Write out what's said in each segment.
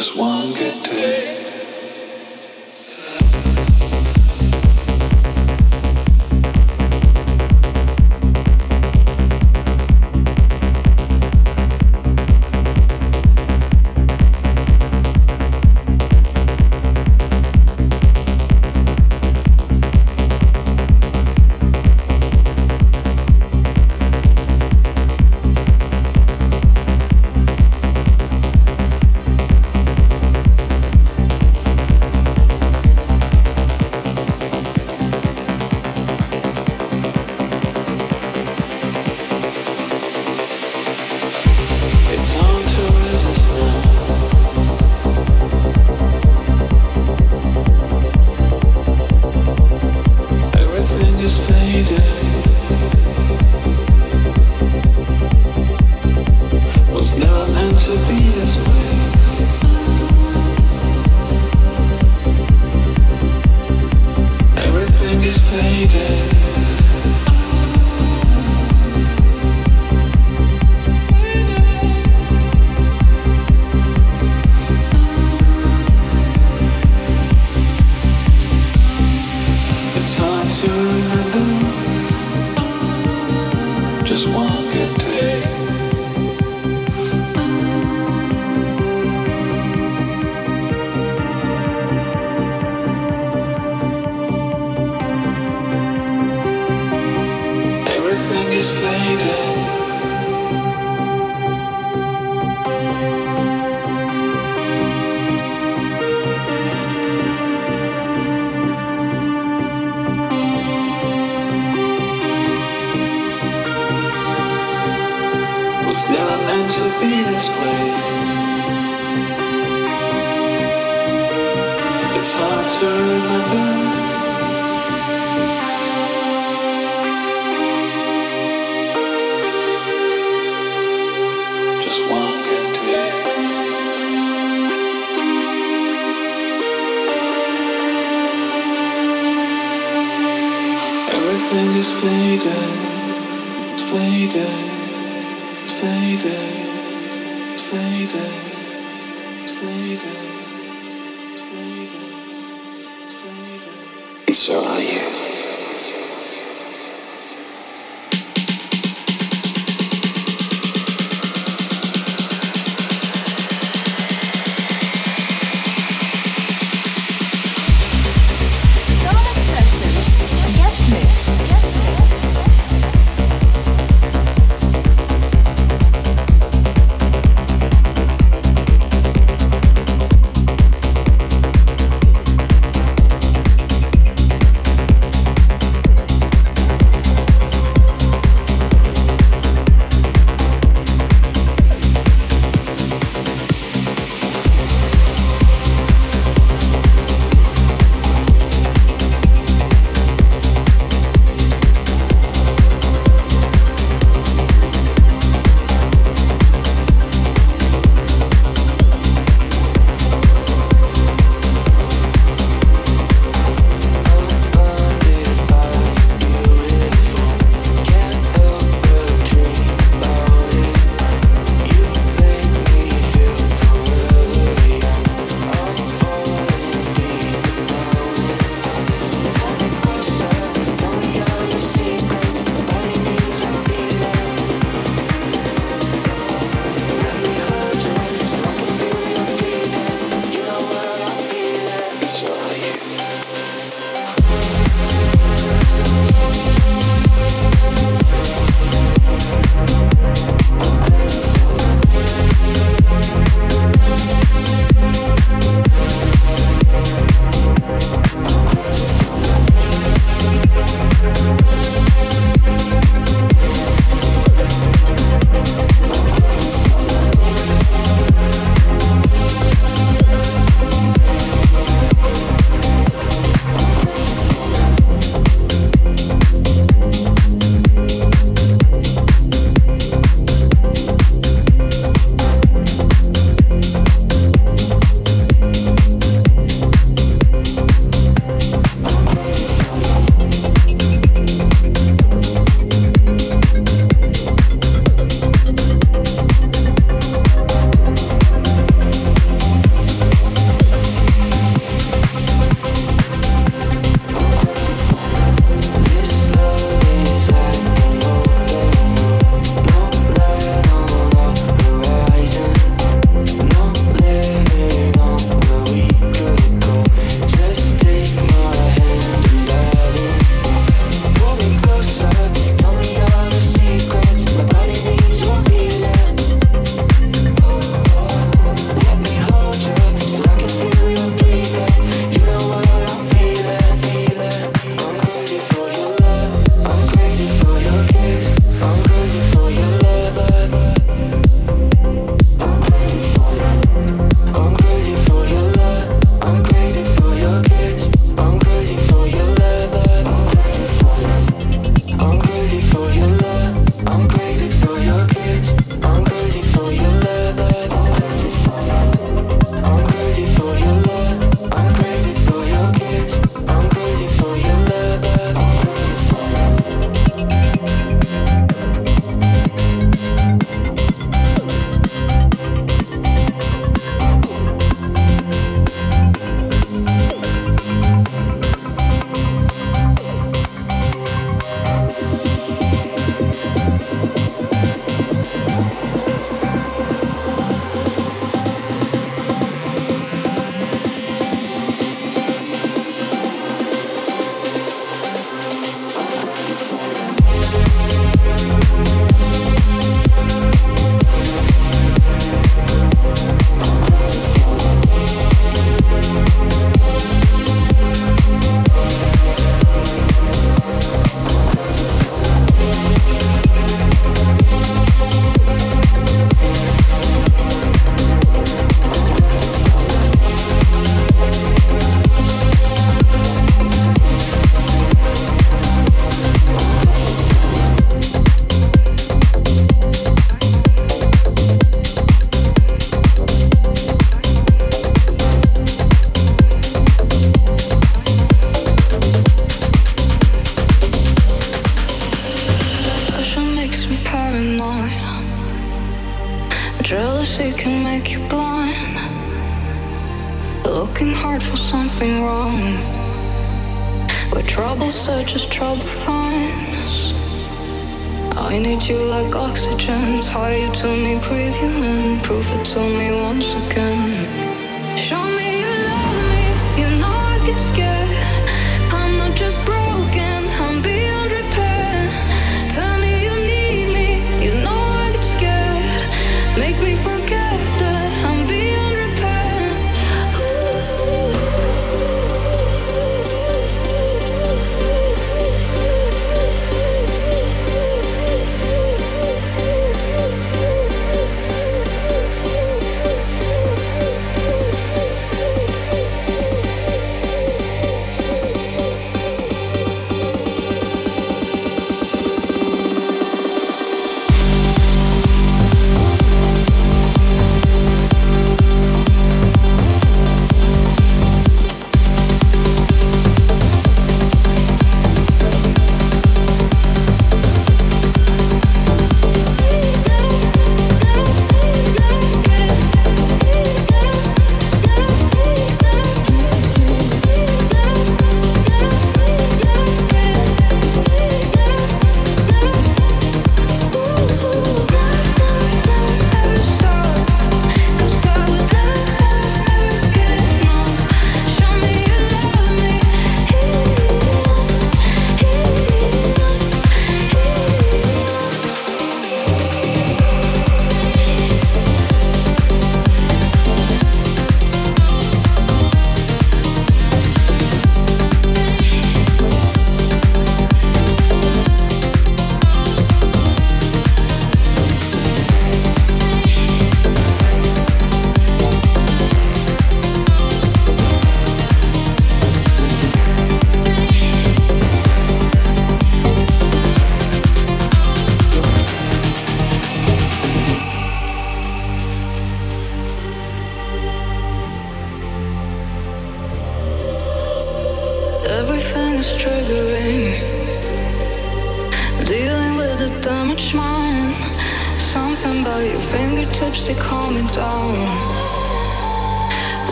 Just one good day.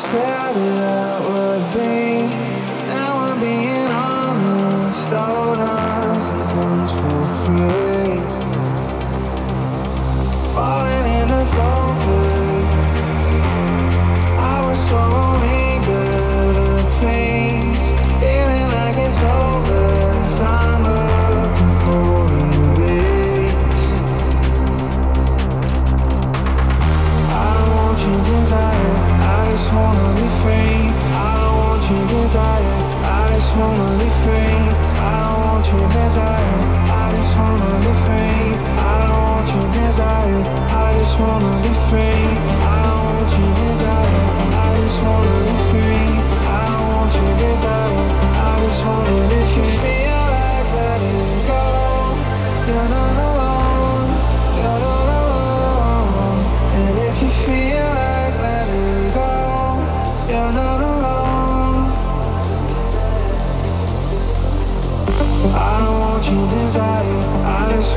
said it would be your desire, I just wanna be free. I don't want your desire, I just wanna be free. I don't want your desire, I just wanna be free. I don't want your desire, I just wanna if you feel like letting go, you're not alone.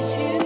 always you.